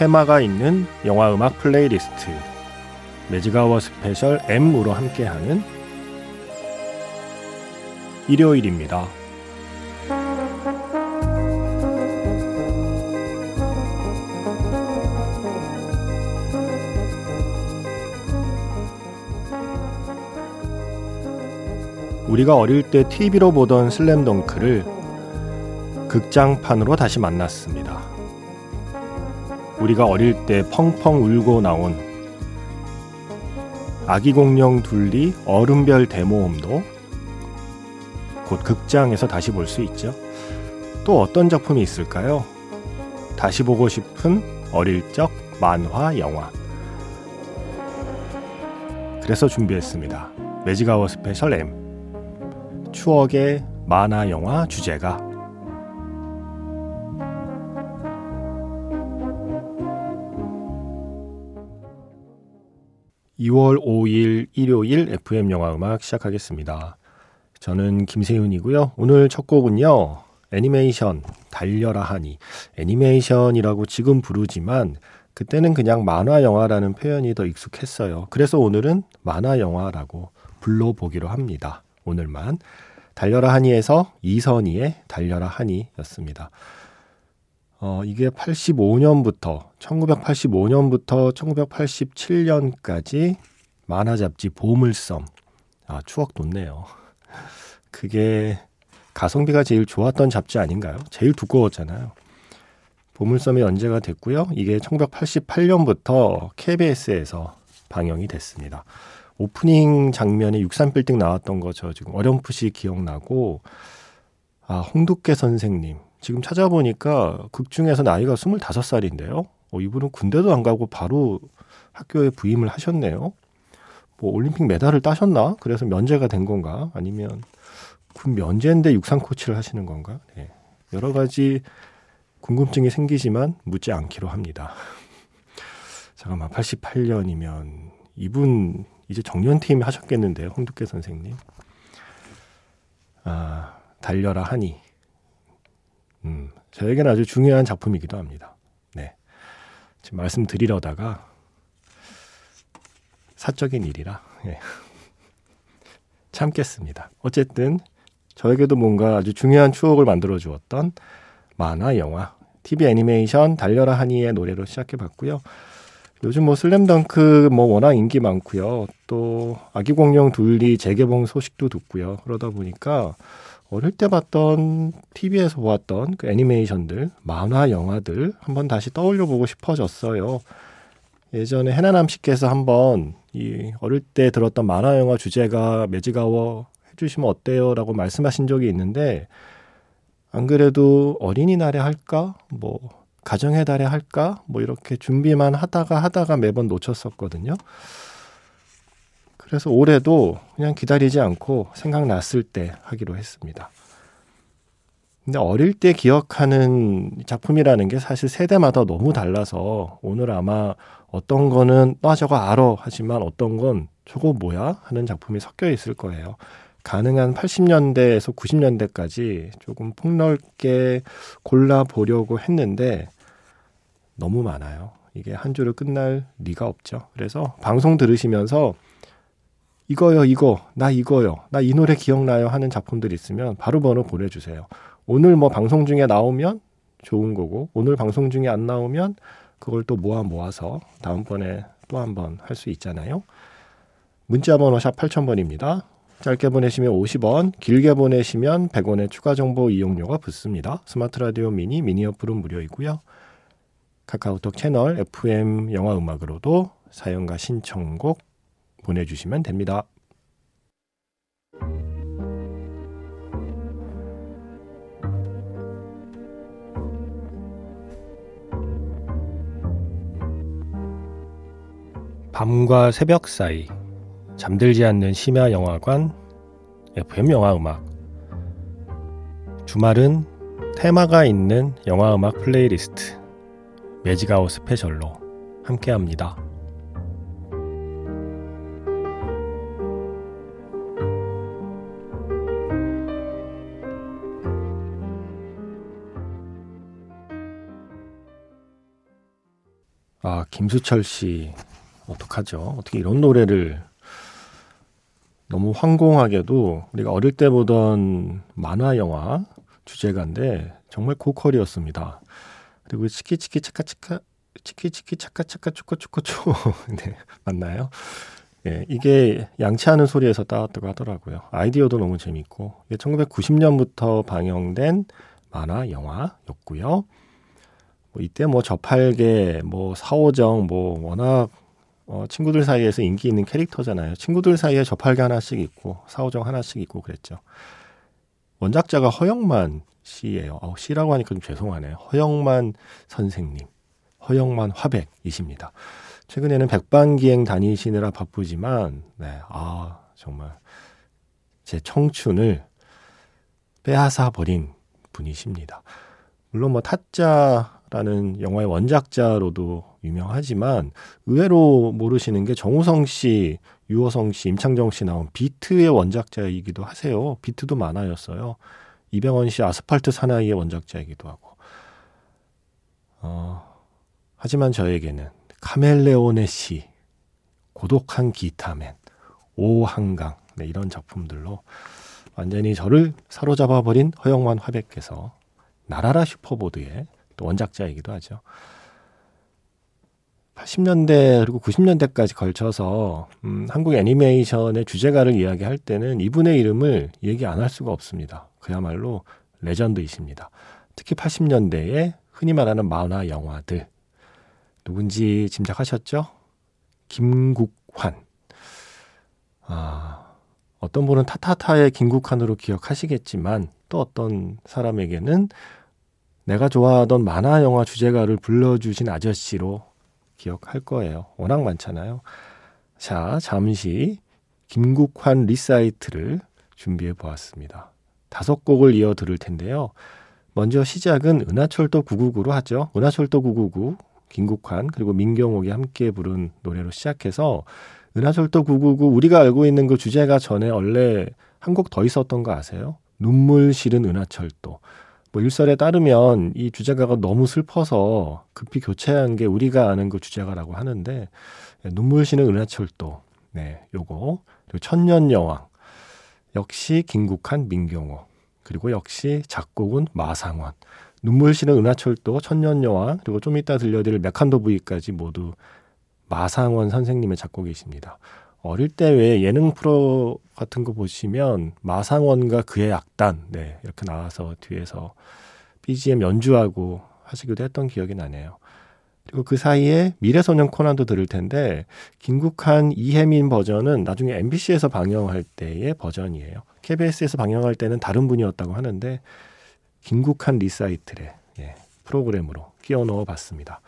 테마가 있는 영화 음악 playlist magic hour special M으로 함께하는 일요일입니다. 우리가 어릴 때 TV로 보던 슬램덩크를 극장판으로 다시 만났습니다. 우리가 어릴 때 펑펑 울고 나온 아기 공룡 둘리 얼음별 대모험도 곧 극장에서 다시 볼 수 있죠. 또 어떤 작품이 있을까요? 다시 보고 싶은 어릴 적 만화 영화. 그래서 준비했습니다. magic hour special M. 추억의 만화 영화 주제가 2월 5일 일요일 FM 영화 음악 시작하겠습니다. 저는 김세윤이고요. 오늘 첫 곡은요. 애니메이션 달려라 하니 애니메이션이라고 지금 부르지만 그때는 그냥 만화 영화라는 표현이 더 익숙했어요. 그래서 오늘은 만화 영화라고 불러보기로 합니다. 오늘만 달려라 하니에서 이선희의 달려라 하니였습니다. 어, 이게 85년부터 1985년부터 1987년까지 만화 잡지 보물섬 아 추억 돋네요. 그게 가성비가 제일 좋았던 잡지 아닌가요? 제일 두꺼웠잖아요. 보물섬이 연재가 됐고요. 이게 1988년부터 KBS에서 방영이 됐습니다. 오프닝 장면에 63빌딩 나왔던 거 저 지금 어렴풋이 기억나고 아 홍두깨 선생님 지금 찾아보니까 극 중에서 나이가 25살인데요. 어, 이분은 군대도 안 가고 바로 학교에 부임을 하셨네요. 뭐 올림픽 메달을 따셨나? 그래서 면제가 된 건가? 아니면 군 면제인데 육상 코치를 하시는 건가? 네. 여러 가지 궁금증이 생기지만 묻지 않기로 합니다. 잠깐만 88년이면 이분 이제 정년퇴임 하셨겠는데요. 홍두깨 선생님. 아, 달려라 하니 음, 저에게는 아주 중요한 작품이기도 합니다. 네. 지금 말씀드리려다가 사적인 일이라 네. 참겠습니다. 어쨌든 저에게도 뭔가 아주 중요한 추억을 만들어 주었던 만화, 영화, TV 애니메이션 달려라 하니의 노래로 시작해 봤고요. 요즘 뭐 슬램덩크 뭐 워낙 인기 많고요. 또 아기 공룡 둘리 재개봉 소식도 듣고요. 그러다 보니까 어릴 때 봤던 TV에서 보았던 그 애니메이션들, 만화 영화들 한번 다시 떠올려 보고 싶어졌어요. 예전에 해나남 씨께서 한번 이 어릴 때 들었던 만화 영화 주제가 매직아워 해주시면 어때요라고 말씀하신 적이 있는데 안 그래도 어린이날에 할까 뭐 가정의 달에 할까 뭐 이렇게 준비만 하다가 하다가 매번 놓쳤었거든요. 그래서 올해도 그냥 기다리지 않고 생각났을 때 하기로 했습니다. 근데 어릴 때 기억하는 작품이라는 게 사실 세대마다 너무 달라서 오늘 아마 어떤 거는 아 저거 알아 하지만 어떤 건 저거 뭐야 하는 작품이 섞여 있을 거예요. 가능한 80년대에서 90년대까지 조금 폭넓게 골라보려고 했는데 너무 많아요. 이게 한 주를 끝날 리가 없죠. 그래서 방송 들으시면서 이거요, 이거, 나 이거요, 나 이 노래 기억나요 하는 작품들 있으면 바로 번호 보내주세요. 오늘 뭐 방송 중에 나오면 좋은 거고, 오늘 방송 중에 안 나오면 그걸 또 모아 모아서 다음번에 또 한 번 할 수 있잖아요. 문자 번호 샵 8000번입니다. 짧게 보내시면 50원, 길게 보내시면 100원의 추가 정보 이용료가 붙습니다. 스마트 라디오 미니, 미니 어플은 무료이고요. 카카오톡 채널 FM 영화 음악으로도 사연과 신청곡 보내주시면 됩니다. 밤과 새벽 사이 잠들지 않는 심야 영화관 FM 영화 음악 주말은 테마가 있는 영화 음악 플레이리스트 매직아웃 스페셜로 함께합니다. 김수철 씨 어떡하죠? 어떻게 이런 노래를 너무 황공하게도 우리가 어릴 때 보던 만화 영화 주제가인데 정말 고퀄이었습니다. 그리고 치키 치키 차카 차카 치키 치키 차카 차카 초코 초코 초 네 맞나요? 예, 이게 양치 하는 소리에서 따왔다고 하더라고요. 아이디어도 너무 재밌고 이게 1990년부터 방영된 만화 영화였고요. 뭐 이때 뭐 저팔계, 뭐 사오정, 뭐 워낙 어, 친구들 사이에서 인기 있는 캐릭터잖아요. 친구들 사이에 저팔계 하나씩 있고 사오정 하나씩 있고 그랬죠. 원작자가 허영만 씨예요. 어, 씨라고 하니까 좀 죄송하네요. 허영만 선생님, 허영만 화백이십니다. 최근에는 백반기행 다니시느라 바쁘지만, 네, 아 정말 제 청춘을 빼앗아 버린 분이십니다. 물론 뭐 타짜 라는 영화의 원작자로도 유명하지만 의외로 모르시는 게 정우성 씨, 유호성 씨, 임창정 씨 나온 비트의 원작자이기도 하세요. 비트도 만화였어요. 이병헌 씨 아스팔트 사나이의 원작자이기도 하고. 어, 하지만 저에게는 카멜레온의 시, 고독한 기타맨, 오한강 네, 이런 작품들로 완전히 저를 사로잡아 버린 허영만 화백께서 나라라 슈퍼보드의 또 원작자이기도 하죠. 80년대 그리고 90년대까지 걸쳐서 음, 한국 애니메이션의 주제가를 이야기할 때는 이분의 이름을 얘기 안 할 수가 없습니다. 그야말로 레전드이십니다. 특히 80년대에 흔히 말하는 만화 영화들 누군지 짐작하셨죠? 김국환. 아, 어떤 분은 타타타의 김국환으로 기억하시겠지만 또 어떤 사람에게는 내가 좋아하던 만화 영화 주제가를 불러주신 아저씨로 기억할 거예요. 워낙 많잖아요. 자, 잠시 김국환 리사이틀을 준비해 보았습니다. 다섯 곡을 이어 들을 텐데요. 먼저 시작은 은하철도 999로 하죠. 은하철도 999, 김국환, 그리고 민경옥이 함께 부른 노래로 시작해서 은하철도 999, 우리가 알고 있는 그 주제가 전에 원래 한 곡 더 있었던 거 아세요? 눈물 실은 은하철도. 뭐 일설에 따르면 이 주제가가 너무 슬퍼서 급히 교체한 게 우리가 아는 그 주제가라고 하는데 눈물 쉬는 은하철도 네 요거. 그리고 천년여왕. 역시 김국한 민경호. 그리고 역시 작곡은 마상원. 눈물 쉬는 은하철도 천년여왕 그리고 좀 이따 들려드릴 메칸도 부위까지 모두 마상원 선생님의 작곡이십니다. 어릴 때 왜 예능 프로 같은 거 보시면 마상원과 그의 악단 네 이렇게 나와서 뒤에서 BGM 연주하고 하시기도 했던 기억이 나네요. 그리고 그 사이에 미래소년 코난도 들을 텐데 김국한 이혜민 버전은 나중에 MBC에서 방영할 때의 버전이에요. KBS에서 방영할 때는 다른 분이었다고 하는데 김국한 리사이틀의 예, 프로그램으로 끼워 넣어 봤습니다.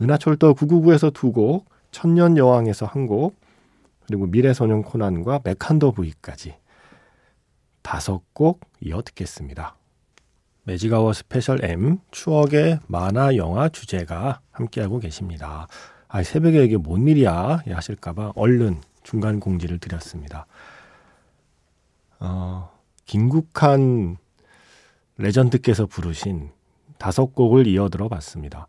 은하철도 999에서 두 곡, 천년여왕에서 한 곡, 그리고 미래소년 코난과 메칸더 V까지 다섯 곡 이어 듣겠습니다. magic hour special M 추억의 만화 영화 주제가 함께하고 계십니다. 아, 새벽에 이게 뭔 일이야 예, 하실까봐 얼른 중간 공지를 드렸습니다. 어, 김국환 레전드께서 부르신 다섯 곡을 이어 들어봤습니다.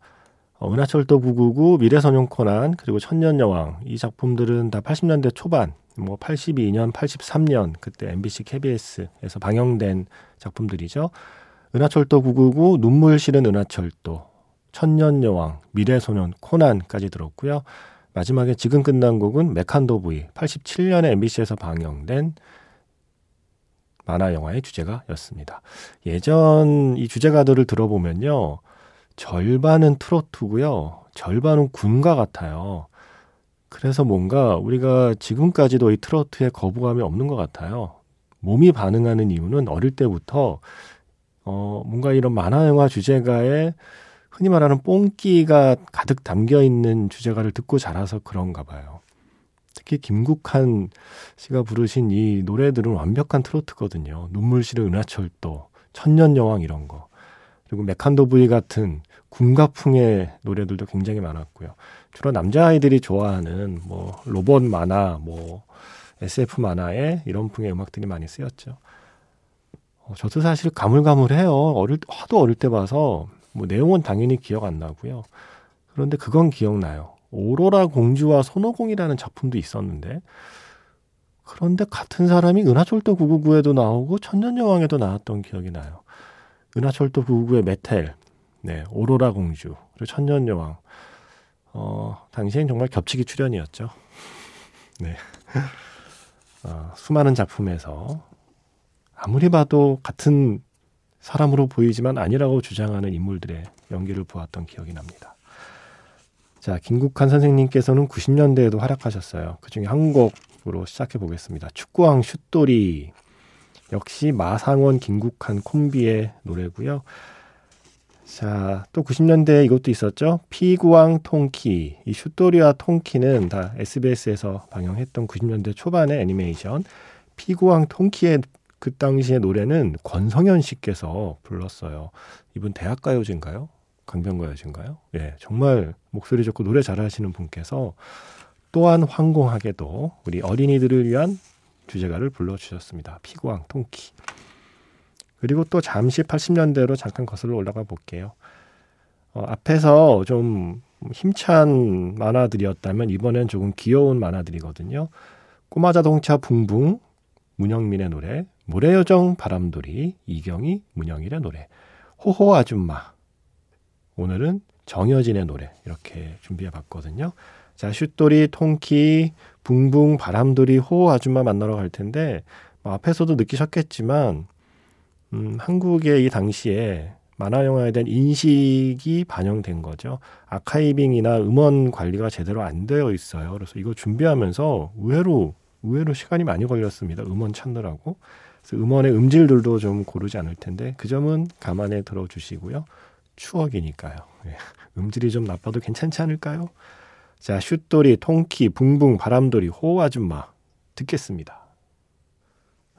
어, 은하철도 999, 미래선용 코난, 그리고 천년여왕 이 작품들은 다 80년대 초반, 뭐 82년, 83년 그때 MBC, KBS에서 방영된 작품들이죠. 은하철도 999, 눈물 실은 은하철도, 천년여왕, 미래소년, 코난까지 들었고요. 마지막에 지금 끝난 곡은 메칸도 부이 87년에 MBC에서 방영된 만화 영화의 주제가였습니다. 예전 이 주제가들을 들어보면요. 절반은 트로트고요. 절반은 군가 같아요. 그래서 뭔가 우리가 지금까지도 이 트로트에 거부감이 없는 것 같아요. 몸이 반응하는 이유는 어릴 때부터 어, 뭔가 이런 만화 영화 주제가에 흔히 말하는 뽕끼가 가득 담겨 있는 주제가를 듣고 자라서 그런가 봐요. 특히 김국한 씨가 부르신 이 노래들은 완벽한 트로트거든요. 눈물 실은 은하철도, 천년 여왕 이런 거. 그리고 메칸도 부이 같은 군가풍의 노래들도 굉장히 많았고요. 주로 남자아이들이 좋아하는 뭐 로봇 만화, 뭐 SF 만화에 이런 풍의 음악들이 많이 쓰였죠. 어, 저도 사실 가물가물해요. 어릴 하도 어릴 때 봐서 뭐 내용은 당연히 기억 안 나고요. 그런데 그건 기억나요. 오로라 공주와 손오공이라는 작품도 있었는데 그런데 같은 사람이 은하철도 999에도 나오고 천년여왕에도 나왔던 기억이 나요. 은하철도 999의 메텔, 네, 오로라 공주, 그리고 천년여왕. 어, 당시엔 정말 겹치기 출연이었죠. 네. 어, 수많은 작품에서 아무리 봐도 같은 사람으로 보이지만 아니라고 주장하는 인물들의 연기를 보았던 기억이 납니다. 자, 김국한 선생님께서는 90년대에도 활약하셨어요. 그 중에 한 곡으로 시작해 보겠습니다. 축구왕 슛돌이. 역시 마상원, 김국한 콤비의 노래고요. 자, 또 90년대에 이것도 있었죠. 피구왕 통키. 이 슛돌이와 통키는 다 SBS에서 방영했던 90년대 초반의 애니메이션. 피구왕 통키의 그 당시의 노래는 권성현 씨께서 불렀어요. 이분 대학가요제인가요? 강변가요제인가요? 예, 정말 목소리 좋고 노래 잘하시는 분께서 또한 황공하게도 우리 어린이들을 위한 주제가를 불러주셨습니다. 피구왕 통키. 그리고 또 잠시 80년대로 잠깐 거슬러 올라가 볼게요. 어, 앞에서 좀 힘찬 만화들이었다면 이번엔 조금 귀여운 만화들이거든요. 꼬마 자동차 붕붕, 문영민의 노래, 모래요정 바람돌이, 이경이, 문영일의 노래, 호호 아줌마. 오늘은 정여진의 노래 이렇게 준비해 봤거든요. 자, 슛돌이, 통키, 붕붕, 바람돌이, 호호 아줌마 만나러 갈 텐데 뭐 앞에서도 느끼셨겠지만 음, 한국의 이 당시에 만화 영화에 대한 인식이 반영된 거죠. 아카이빙이나 음원 관리가 제대로 안 되어 있어요. 그래서 이거 준비하면서 의외로 의외로 시간이 많이 걸렸습니다. 음원 찾느라고. 그래서 음원의 음질들도 좀 고르지 않을 텐데 그 점은 감안해 들어 주시고요. 추억이니까요. 예. 음질이 좀 나빠도 괜찮지 않을까요? 자, 슛돌이, 통키, 붕붕, 바람돌이, 호호 아줌마 듣겠습니다.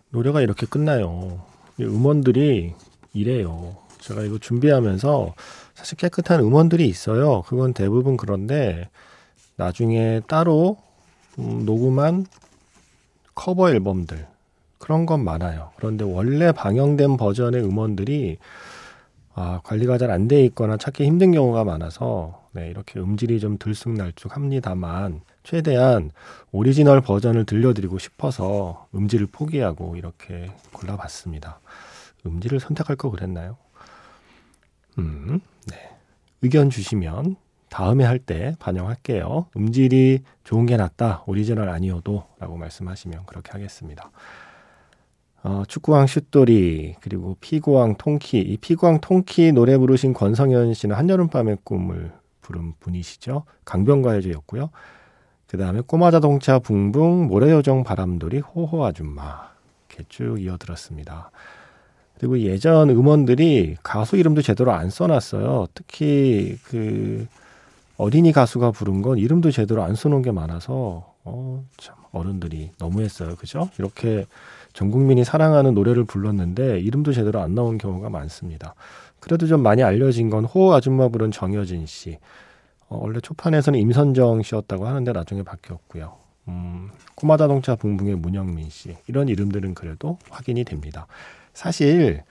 노래가 이렇게 끝나요. 음원들이 이래요. 제가 이거 준비하면서 사실 깨끗한 음원들이 있어요. 그건 대부분 그런데 나중에 따로 음, 녹음한 커버 앨범들 그런 건 많아요. 그런데 원래 방영된 버전의 음원들이 아, 관리가 잘 안 돼 있거나 찾기 힘든 경우가 많아서 네, 이렇게 음질이 좀 들쑥날쭉합니다만 최대한 오리지널 버전을 들려드리고 싶어서 음질을 포기하고 이렇게 골라봤습니다. 음질을 선택할 거 그랬나요? 음, 네. 의견 주시면 다음에 할 때 반영할게요. 음질이 좋은 게 낫다. 오리지널 아니어도 라고 말씀하시면 그렇게 하겠습니다. 어, 축구왕 슛돌이 그리고 피구왕 통키 이 피구왕 통키 노래 부르신 권성현 씨는 한여름밤의 꿈을 부른 분이시죠. 강변가요제였고요. 그 다음에 꼬마 자동차 붕붕 모래요정 바람돌이 호호 아줌마 이렇게 쭉 이어들었습니다. 그리고 예전 음원들이 가수 이름도 제대로 안 써놨어요. 특히 그 어린이 가수가 부른 건 이름도 제대로 안 써놓은 게 많아서 어, 참 어른들이 너무했어요. 그죠? 이렇게 전 국민이 사랑하는 노래를 불렀는데 이름도 제대로 안 나온 경우가 많습니다. 그래도 좀 많이 알려진 건호 아줌마 부른 정여진 씨. 어, 원래 초판에서는 임선정 씨였다고 하는데 나중에 바뀌었고요. 음, 꼬마 자동차 붕붕의 문영민 씨. 이런 이름들은 그래도 확인이 됩니다. 사실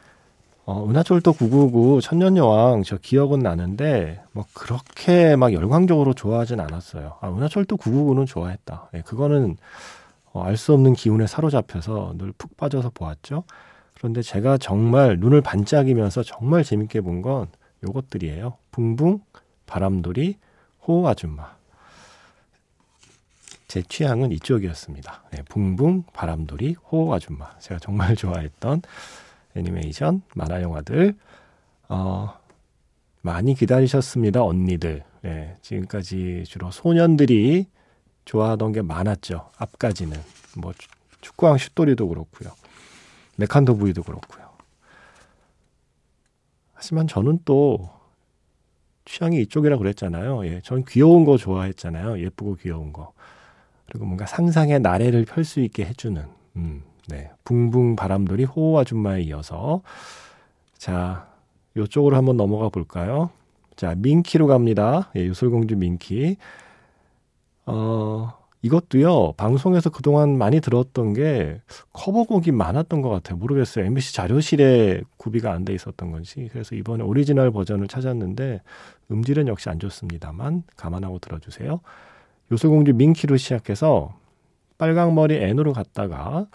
어, 은하철도 999 천년여왕 저 기억은 나는데 뭐 그렇게 막 열광적으로 좋아하진 않았어요. 아 은하철도 999는 좋아했다. 예, 그거는 어, 알 수 없는 기운에 사로잡혀서 늘 푹 빠져서 보았죠. 그런데 제가 정말 눈을 반짝이면서 정말 재밌게 본 건 요것들이에요. 붕붕, 바람돌이, 호호 아줌마. 제 취향은 이쪽이었습니다. 네, 붕붕, 바람돌이, 호호 아줌마. 제가 정말 좋아했던 애니메이션, 만화 영화들. 어, 많이 기다리셨습니다, 언니들. 네, 지금까지 주로 소년들이 좋아하던 게 많았죠. 앞까지는. 뭐, 축구왕 슛돌이도 그렇고요. 메칸도 부이도 그렇고요. 하지만 저는 또 취향이 이쪽이라 그랬잖아요. 예, 전 귀여운 거 좋아했잖아요. 예쁘고 귀여운 거. 그리고 뭔가 상상의 나래를 펼 수 있게 해주는, 음, 네. 붕붕 바람돌이 호호 아줌마에 이어서. 자, 요쪽으로 한번 넘어가 볼까요? 자, 민키로 갑니다. 예, 요술공주 민키. 어, 이것도요, 방송에서 그동안 많이 들었던 게 커버곡이 많았던 것 같아요. 모르겠어요. MBC 자료실에 구비가 안 돼 있었던 건지. 그래서 이번에 오리지널 버전을 찾았는데 음질은 역시 안 좋습니다만 감안하고 들어주세요. 요술공주 민키로 시작해서 빨강머리 앤으로 갔다가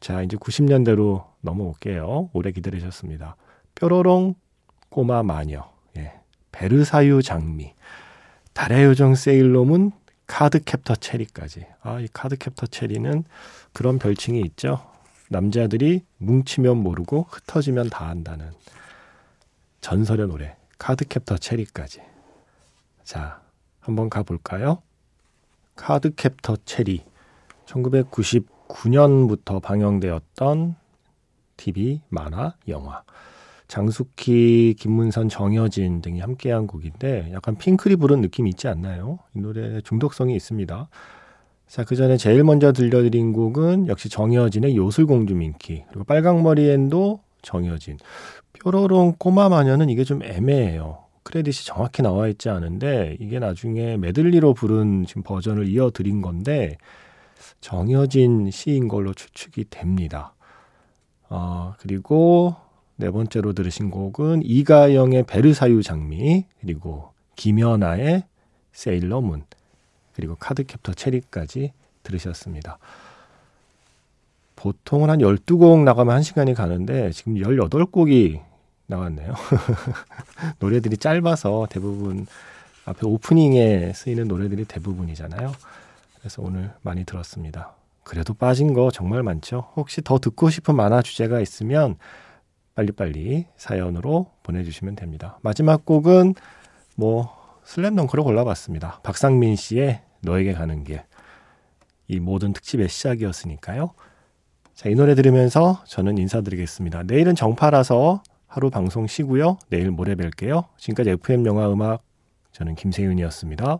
자, 이제 90년대로 넘어올게요. 오래 기다리셨습니다. 뾰로롱 꼬마 마녀, 예. 베르사유 장미, 달의 요정 세일러문 카드 캡터 체리까지. 아, 이 카드 캡터 체리는 그런 별칭이 있죠. 남자들이 뭉치면 모르고 흩어지면 다 안다는 전설의 노래. 카드 캡터 체리까지. 자, 한번 가볼까요? 카드 캡터 체리. 1999년부터 방영되었던 TV, 만화, 영화. 장숙희, 김문선, 정여진 등이 함께한 곡인데 약간 핑클이 부른 느낌이 있지 않나요? 이 노래 중독성이 있습니다. 자, 그 전에 제일 먼저 들려드린 곡은 역시 정여진의 요술공주 민키 그리고 빨강머리엔도 정여진 뾰로롱 꼬마 마녀는 이게 좀 애매해요. 크레딧이 정확히 나와 있지 않은데 이게 나중에 메들리로 부른 지금 버전을 이어드린 건데 정여진 씨인 걸로 추측이 됩니다. 어, 그리고 네 번째로 들으신 곡은 이가영의 베르사유 장미, 그리고 김연아의 세일러문, 그리고 카드캡터 체리까지 들으셨습니다. 보통은 한 12곡 나가면 1시간이 가는데 지금 18곡이 나왔네요. 노래들이 짧아서 대부분 앞에 오프닝에 쓰이는 노래들이 대부분이잖아요. 그래서 오늘 많이 들었습니다. 그래도 빠진 거 정말 많죠. 혹시 더 듣고 싶은 만화 주제가 있으면 빨리빨리 사연으로 보내주시면 됩니다. 마지막 곡은 뭐 슬램덩크로 골라봤습니다. 박상민 씨의 너에게 가는 길. 이 모든 특집의 시작이었으니까요. 자, 이 노래 들으면서 저는 인사드리겠습니다. 내일은 정파라서 하루 방송 쉬고요. 내일 모레 뵐게요. 지금까지 FM 영화 음악 저는 김세윤이었습니다.